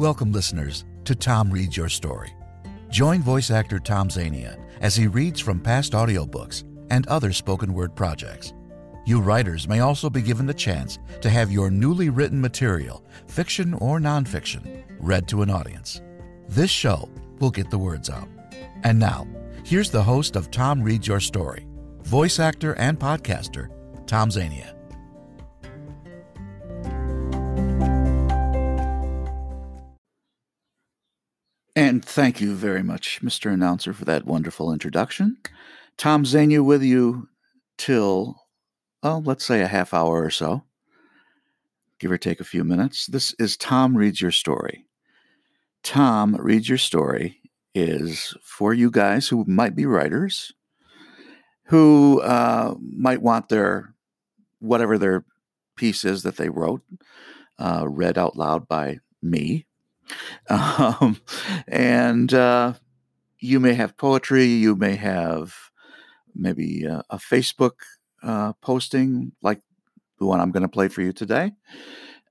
Welcome, listeners, to Tom Reads Your Story. Join voice actor Tom Zania as he reads from past audiobooks and other spoken word projects. You writers may also be given the chance to have your newly written material, fiction or nonfiction, read to an audience. This show will get the words out. And now, here's the host of Tom Reads Your Story, voice actor and podcaster, Tom Zania. And thank you very much, Mr. Announcer, for that wonderful introduction. Tom Zania with you till, well, let's say a half hour or so, give or take a few minutes. This is Tom Reads Your Story. Tom Reads Your Story is for you guys who might be writers, who uh, might want their, whatever their piece is that they wrote, uh, read out loud by me um, and uh, you may have poetry, you may have maybe a, a Facebook uh, posting like the one I'm going to play for you today.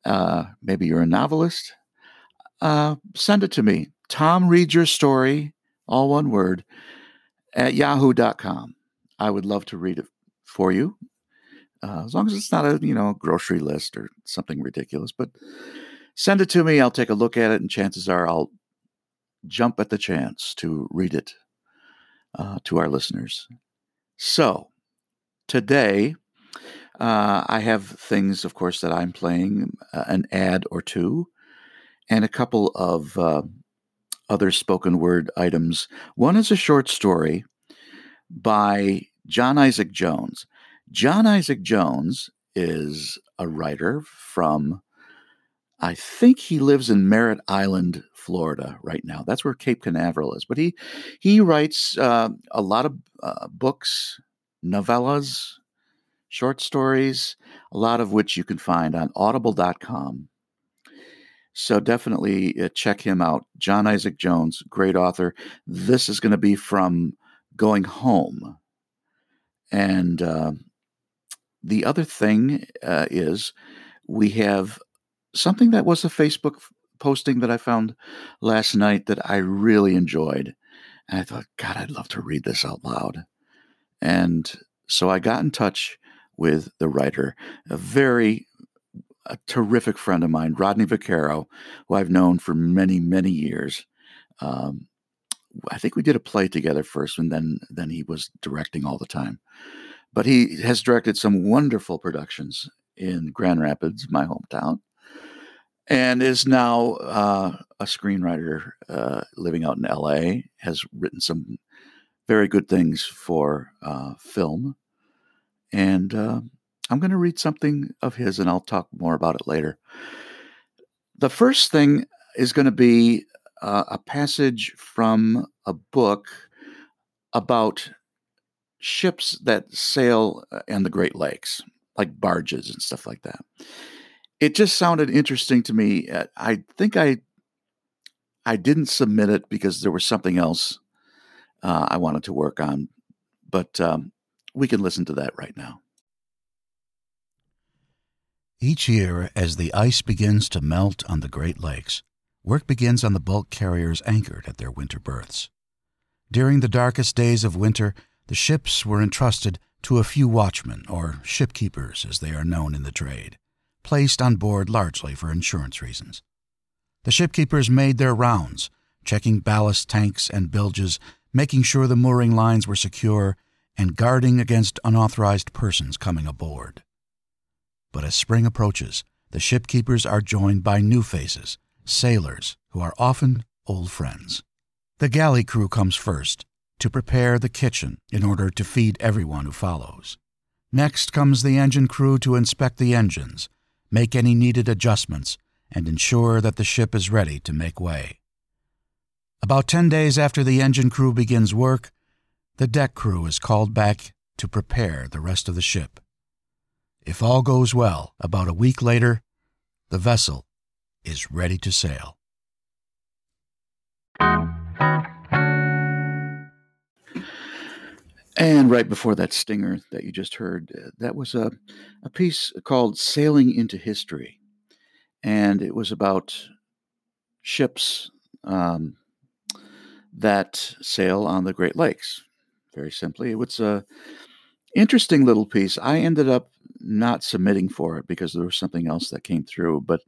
Uh, maybe you're a novelist. Uh, send it to me. Tom read your story, all one word, at yahoo.com. I would love to read it for you. Uh, as long as it's not a you know grocery list or something ridiculous, but Send it to me. I'll take a look at it, and chances are I'll jump at the chance to read it uh, to our listeners. So, today, uh, I have things, of course, that I'm playing uh, an ad or two, and a couple of uh, other spoken word items. One is a short story by John Isaac Jones. John Isaac Jones is a writer from I think he lives in Merritt Island, Florida, right now. That's where Cape Canaveral is. But he he writes uh, a lot of uh, books, novellas, short stories, a lot of which you can find on Audible.com. So definitely uh, check him out. John Isaac Jones, great author. This is going to be from Going Home, and uh, the other thing uh, is we have something that was a Facebook posting that I found last night that I really enjoyed. And I thought, God, I'd love to read this out loud. And so I got in touch with the writer, a very a terrific friend of mine, Rodney Vaccaro, who I've known for many, many years. Um, I think we did a play together first, and then then he was directing all the time. But he has directed some wonderful productions in Grand Rapids, my hometown, and is now uh, a screenwriter uh, living out in LA. Has written some very good things for uh, film, and uh, I'm going to read something of his, and I'll talk more about it later. The first thing is going to be uh, a passage from a book about ships that sail uh, in the Great Lakes, like barges and stuff like that it just sounded interesting to me. Uh, I think I I didn't submit it because there was something else uh, I wanted to work on, but um, we can listen to that right now. Each year, as the ice begins to melt on the Great Lakes, work begins on the bulk carriers anchored at their winter berths. During the darkest days of winter, the ships were entrusted to a few watchmen, or shipkeepers as they are known in the trade placed on board largely for insurance reasons. The shipkeepers made their rounds, checking ballast tanks and bilges, making sure the mooring lines were secure, and guarding against unauthorized persons coming aboard. But as spring approaches, the shipkeepers are joined by new faces, sailors who are often old friends. The galley crew comes first to prepare the kitchen in order to feed everyone who follows. Next comes the engine crew to inspect the engines make any needed adjustments, and ensure that the ship is ready to make way. About 10 days after the engine crew begins work, the deck crew is called back to prepare the rest of the ship. If all goes well, about a week later, the vessel is ready to sail. And right before that stinger that you just heard, uh, that was a, a piece called Sailing into History. And it was about ships um, that sail on the Great Lakes. Very simply, it was a interesting little piece. I ended up not submitting for it because there was something else that came through, but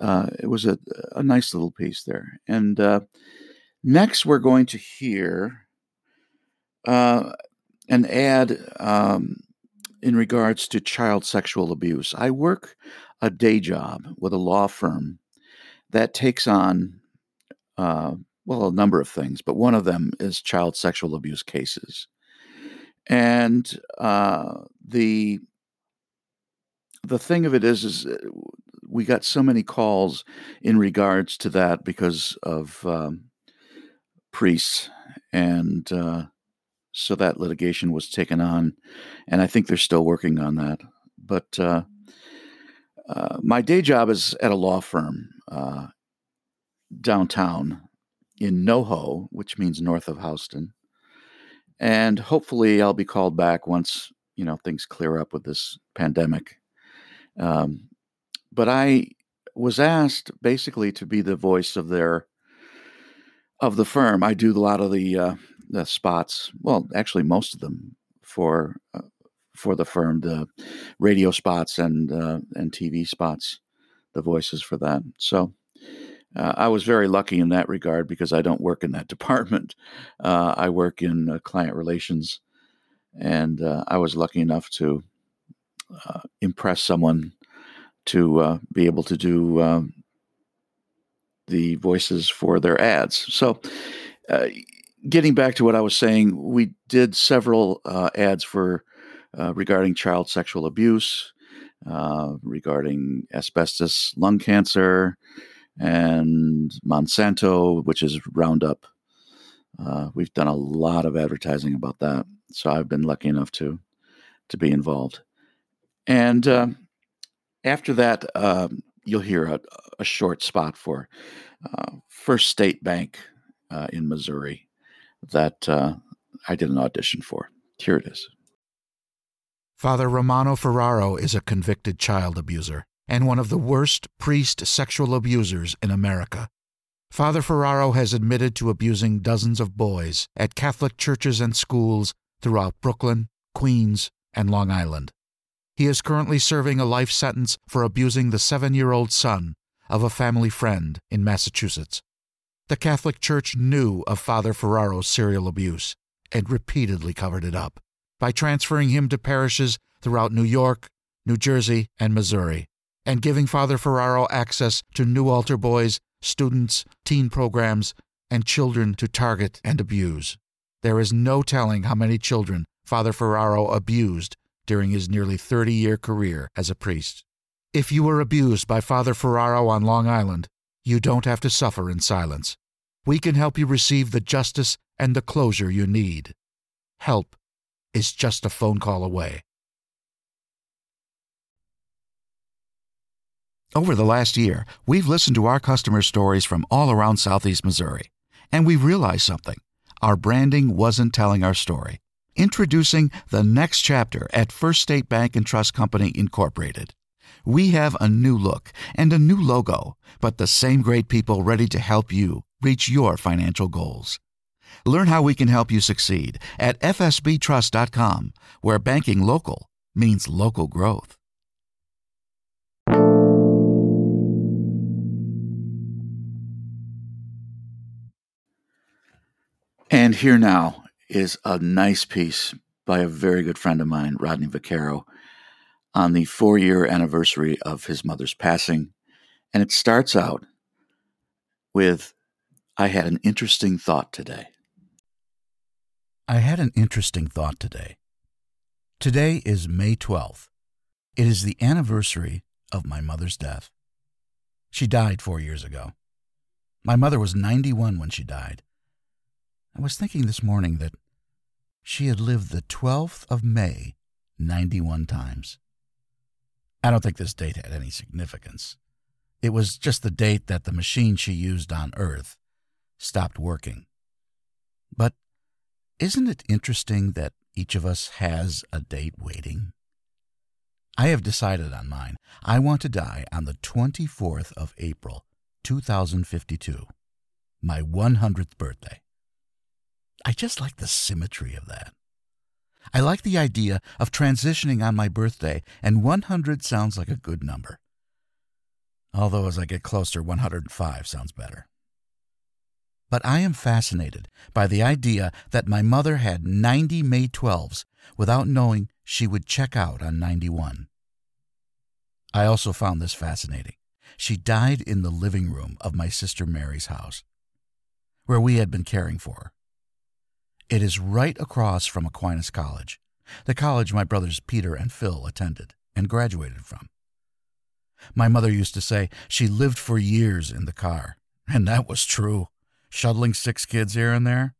uh, it was a, a, nice little piece there. And uh, next, we're going to hear uh, an ad um, in regards to child sexual abuse. I work a day job with a law firm that takes on, uh, well, a number of things, but one of them is child sexual abuse cases. And uh, the the thing of it is, is uh, we got so many calls in regards to that because of um, priests, and uh, so that litigation was taken on, and I think they're still working on that. But uh, uh, my day job is at a law firm uh, downtown in NoHo, which means north of Houston, and hopefully I'll be called back once you know things clear up with this pandemic um, but I was asked basically to be the voice of their of the firm. I do a lot of the uh, the spots. Well, actually, most of them for uh, for the firm, the radio spots and uh, and TV spots, the voices for that. So. Uh, I was very lucky in that regard because I don't work in that department. Uh, I work in uh, client relations, and I was lucky enough to impress someone to be able to do um, the voices for their ads. So, uh, getting back to what I was saying, we did several uh, ads for uh, regarding child sexual abuse, uh, regarding asbestos, lung cancer, and Monsanto, which is Roundup. we've done a lot of advertising about that, so I've been lucky enough to to be involved. And uh, after that, um, you'll hear a, a, short spot for uh, First State Bank uh, in Missouri that uh, I did an audition for. Here it is. Father Romano Ferraro is a convicted child abuser and one of the worst priest sexual abusers in America. Father Ferraro has admitted to abusing dozens of boys at Catholic churches and schools throughout Brooklyn, Queens, and Long Island. He is currently serving a life sentence for abusing the seven year old son of a family friend in Massachusetts. The Catholic Church knew of Father Ferraro's serial abuse and repeatedly covered it up by transferring him to parishes throughout New York, New Jersey, and Missouri, and giving Father Ferraro access to new altar boys, students, teen programs, and children to target and abuse. There is no telling how many children Father Ferraro abused during his nearly 30 year career as a priest. If you were abused by Father Ferraro on Long Island, you don't have to suffer in silence. We can help you receive the justice and the closure you need. Help is just a phone call away. Over the last year, we've listened to our customer stories from all around Southeast Missouri, and we've realized something. Our branding wasn't telling our story. Introducing the next chapter at First State Bank and Trust Company Incorporated. We have a new look and a new logo, but the same great people ready to help you reach your financial goals. Learn how we can help you succeed at fsbtrust.com, where banking local means local growth. And here now is a nice piece by a very good friend of mine, Rodney Vaccaro, on the four year anniversary of his mother's passing. And it starts out with I had an interesting thought today. I had an interesting thought today. Today is May 12th. It is the anniversary of my mother's death. She died four years ago. My mother was 91 when she died. I was thinking this morning that she had lived the 12th of May 91 times. I don't think this date had any significance. It was just the date that the machine she used on Earth stopped working. But isn't it interesting that each of us has a date waiting? I have decided on mine. I want to die on the 24th of April, 2052, my 100th birthday. I just like the symmetry of that. I like the idea of transitioning on my birthday, and 100 sounds like a good number. Although, as I get closer, 105 sounds better. But I am fascinated by the idea that my mother had 90 May 12s without knowing she would check out on 91. I also found this fascinating. She died in the living room of my sister Mary's house, where we had been caring for her. It is right across from Aquinas College, the college my brothers Peter and Phil attended and graduated from. My mother used to say she lived for years in the car, and that was true. Shuttling six kids here and there?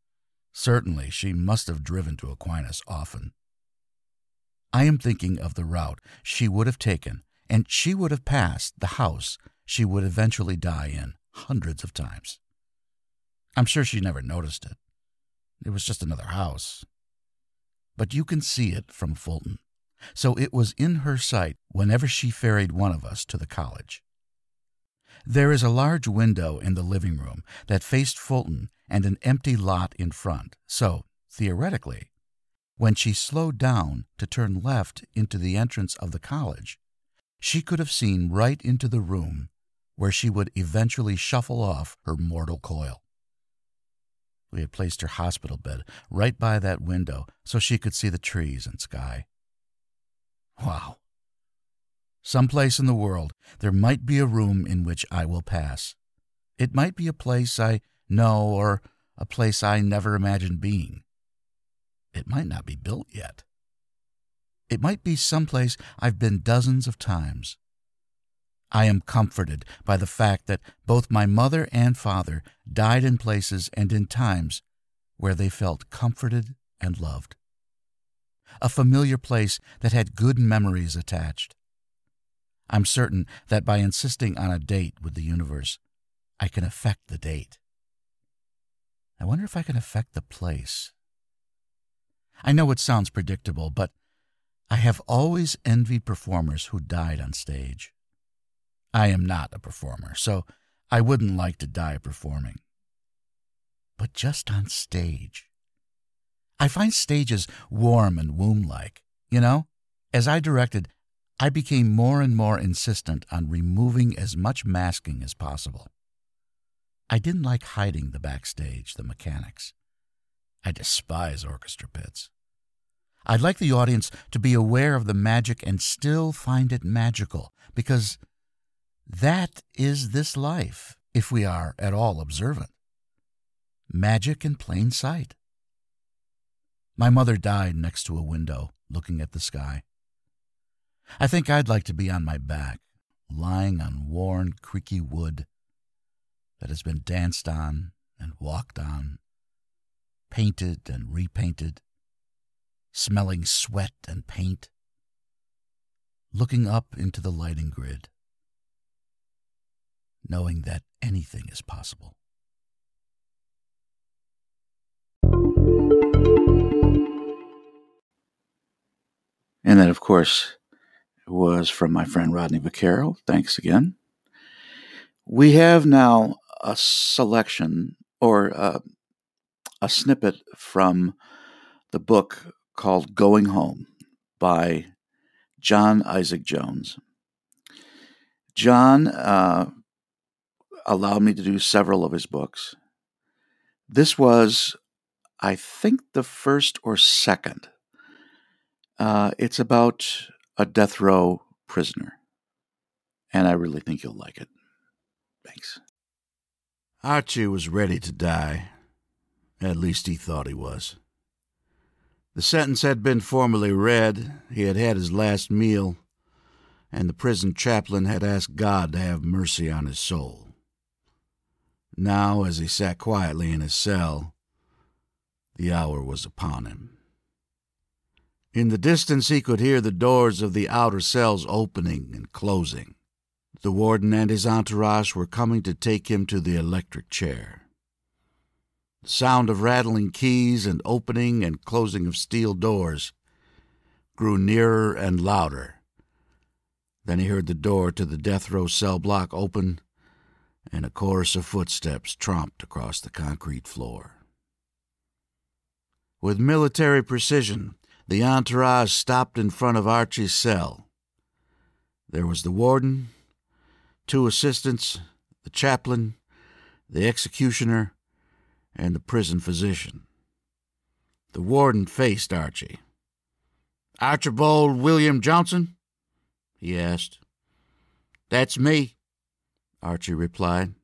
Certainly, she must have driven to Aquinas often. I am thinking of the route she would have taken, and she would have passed the house she would eventually die in hundreds of times. I'm sure she never noticed it. It was just another house. But you can see it from Fulton, so it was in her sight whenever she ferried one of us to the college. There is a large window in the living room that faced Fulton and an empty lot in front, so, theoretically, when she slowed down to turn left into the entrance of the college, she could have seen right into the room where she would eventually shuffle off her mortal coil. We had placed her hospital bed right by that window so she could see the trees and sky. Wow. Someplace in the world there might be a room in which I will pass. It might be a place I know or a place I never imagined being. It might not be built yet. It might be someplace I've been dozens of times. I am comforted by the fact that both my mother and father died in places and in times where they felt comforted and loved. A familiar place that had good memories attached. I'm certain that by insisting on a date with the universe, I can affect the date. I wonder if I can affect the place. I know it sounds predictable, but I have always envied performers who died on stage. I am not a performer, so I wouldn't like to die performing. But just on stage. I find stages warm and womb like, you know? As I directed, I became more and more insistent on removing as much masking as possible. I didn't like hiding the backstage, the mechanics. I despise orchestra pits. I'd like the audience to be aware of the magic and still find it magical, because that is this life, if we are at all observant. Magic in plain sight. My mother died next to a window, looking at the sky. I think I'd like to be on my back, lying on worn, creaky wood that has been danced on and walked on, painted and repainted, smelling sweat and paint, looking up into the lighting grid, knowing that anything is possible. And then, of course, was from my friend Rodney Vaccaro. Thanks again. We have now a selection or uh, a snippet from the book called Going Home by John Isaac Jones. John uh, allowed me to do several of his books. This was, I think, the first or second. Uh, it's about a death row prisoner. And I really think you'll like it. Thanks. Archie was ready to die. At least he thought he was. The sentence had been formally read, he had had his last meal, and the prison chaplain had asked God to have mercy on his soul. Now, as he sat quietly in his cell, the hour was upon him. In the distance, he could hear the doors of the outer cells opening and closing. The warden and his entourage were coming to take him to the electric chair. The sound of rattling keys and opening and closing of steel doors grew nearer and louder. Then he heard the door to the death row cell block open, and a chorus of footsteps tromped across the concrete floor. With military precision, the entourage stopped in front of Archie's cell. There was the warden, two assistants, the chaplain, the executioner, and the prison physician. The warden faced Archie. Archibald William Johnson? he asked. That's me, Archie replied.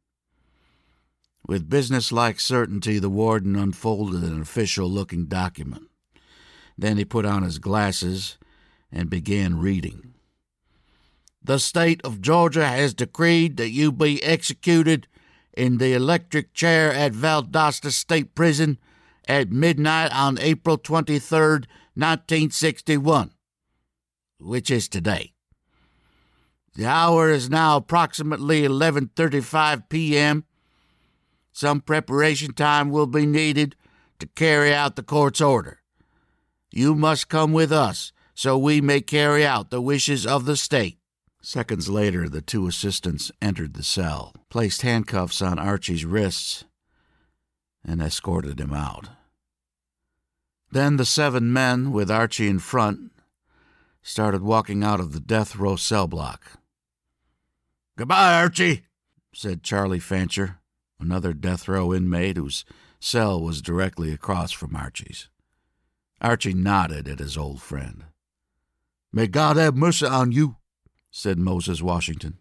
With businesslike certainty, the warden unfolded an official looking document. Then he put on his glasses and began reading. The state of Georgia has decreed that you be executed in the electric chair at Valdosta State Prison at midnight on April 23rd, 1961, which is today. The hour is now approximately 11:35 p.m. Some preparation time will be needed to carry out the court's order. You must come with us so we may carry out the wishes of the state. Seconds later, the two assistants entered the cell, placed handcuffs on Archie's wrists, and escorted him out. Then the seven men, with Archie in front, started walking out of the death row cell block. Goodbye, Archie, said Charlie Fancher, another death row inmate whose cell was directly across from Archie's. Archie nodded at his old friend. May God have mercy on you, said Moses Washington,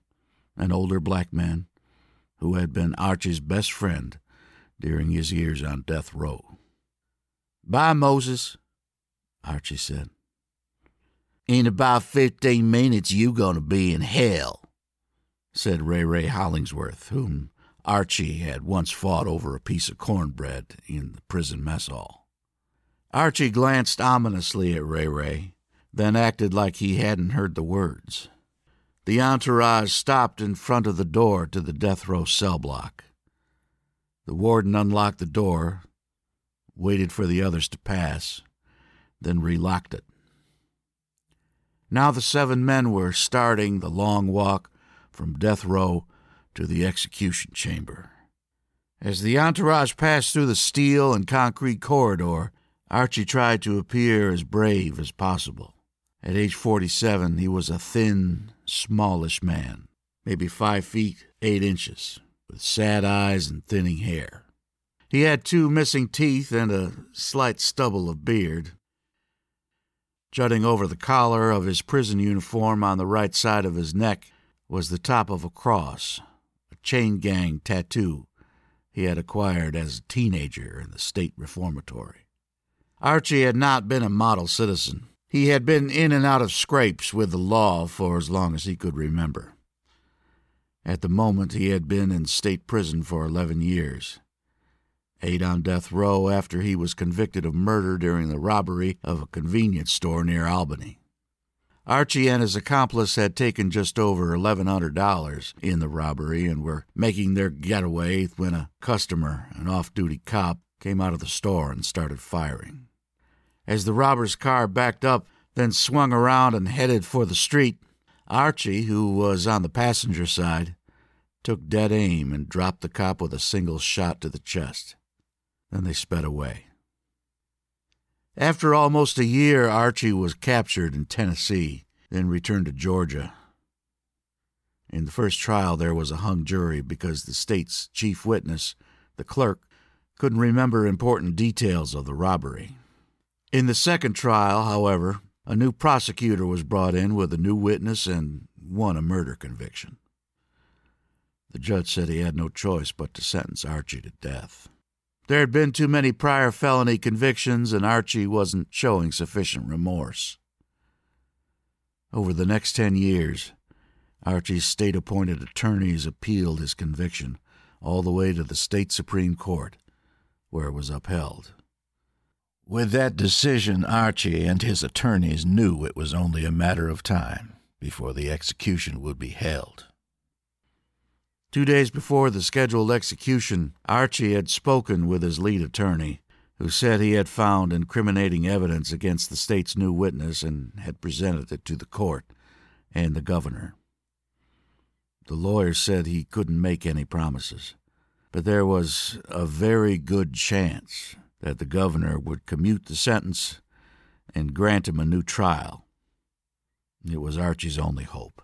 an older black man who had been Archie's best friend during his years on death row. Bye, Moses, Archie said. In about fifteen minutes, you gonna be in hell said Ray Ray Hollingsworth, whom Archie had once fought over a piece of cornbread in the prison mess hall. Archie glanced ominously at Ray Ray, then acted like he hadn't heard the words. The entourage stopped in front of the door to the death row cell block. The warden unlocked the door, waited for the others to pass, then relocked it. Now the seven men were starting the long walk from death row to the execution chamber. As the entourage passed through the steel and concrete corridor, Archie tried to appear as brave as possible. At age 47, he was a thin, smallish man, maybe five feet eight inches, with sad eyes and thinning hair. He had two missing teeth and a slight stubble of beard. Jutting over the collar of his prison uniform on the right side of his neck was the top of a cross, a chain gang tattoo he had acquired as a teenager in the state reformatory. Archie had not been a model citizen. He had been in and out of scrapes with the law for as long as he could remember. At the moment, he had been in state prison for 11 years. Eight on death row after he was convicted of murder during the robbery of a convenience store near Albany. Archie and his accomplice had taken just over $1,100 in the robbery and were making their getaway when a customer, an off duty cop, came out of the store and started firing. As the robber's car backed up, then swung around and headed for the street, Archie, who was on the passenger side, took dead aim and dropped the cop with a single shot to the chest. Then they sped away. After almost a year, Archie was captured in Tennessee, then returned to Georgia. In the first trial, there was a hung jury because the state's chief witness, the clerk, couldn't remember important details of the robbery. In the second trial, however, a new prosecutor was brought in with a new witness and won a murder conviction. The judge said he had no choice but to sentence Archie to death. There had been too many prior felony convictions, and Archie wasn't showing sufficient remorse. Over the next ten years, Archie's state appointed attorneys appealed his conviction all the way to the state Supreme Court, where it was upheld. With that decision, Archie and his attorneys knew it was only a matter of time before the execution would be held. Two days before the scheduled execution, Archie had spoken with his lead attorney, who said he had found incriminating evidence against the state's new witness and had presented it to the court and the governor. The lawyer said he couldn't make any promises, but there was a very good chance that the governor would commute the sentence and grant him a new trial. It was Archie's only hope.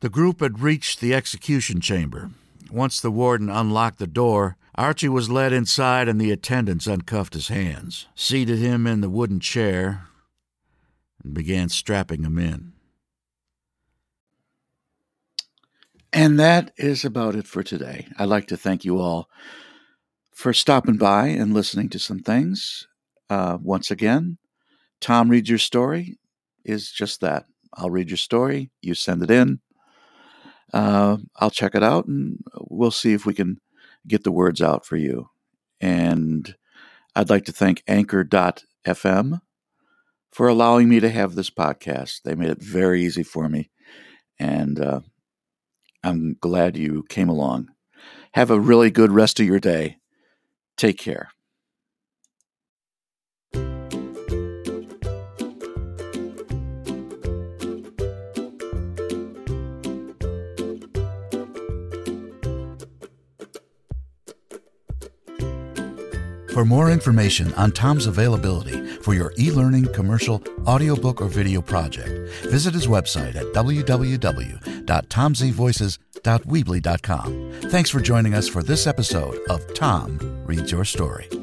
The group had reached the execution chamber. Once the warden unlocked the door, Archie was led inside and the attendants uncuffed his hands, seated him in the wooden chair, and began strapping him in. And that is about it for today. I'd like to thank you all for stopping by and listening to some things. Uh, once again, Tom Reads Your Story is just that. I'll read your story, you send it in. Uh, I'll check it out, and we'll see if we can get the words out for you. And I'd like to thank Anchor.fm for allowing me to have this podcast. They made it very easy for me. And uh, I'm glad you came along. Have a really good rest of your day. Take care. For more information on Tom's availability for your e learning, commercial, audiobook, or video project, visit his website at www.tomzvoices.weebly.com. Thanks for joining us for this episode of Tom Reads Your Story.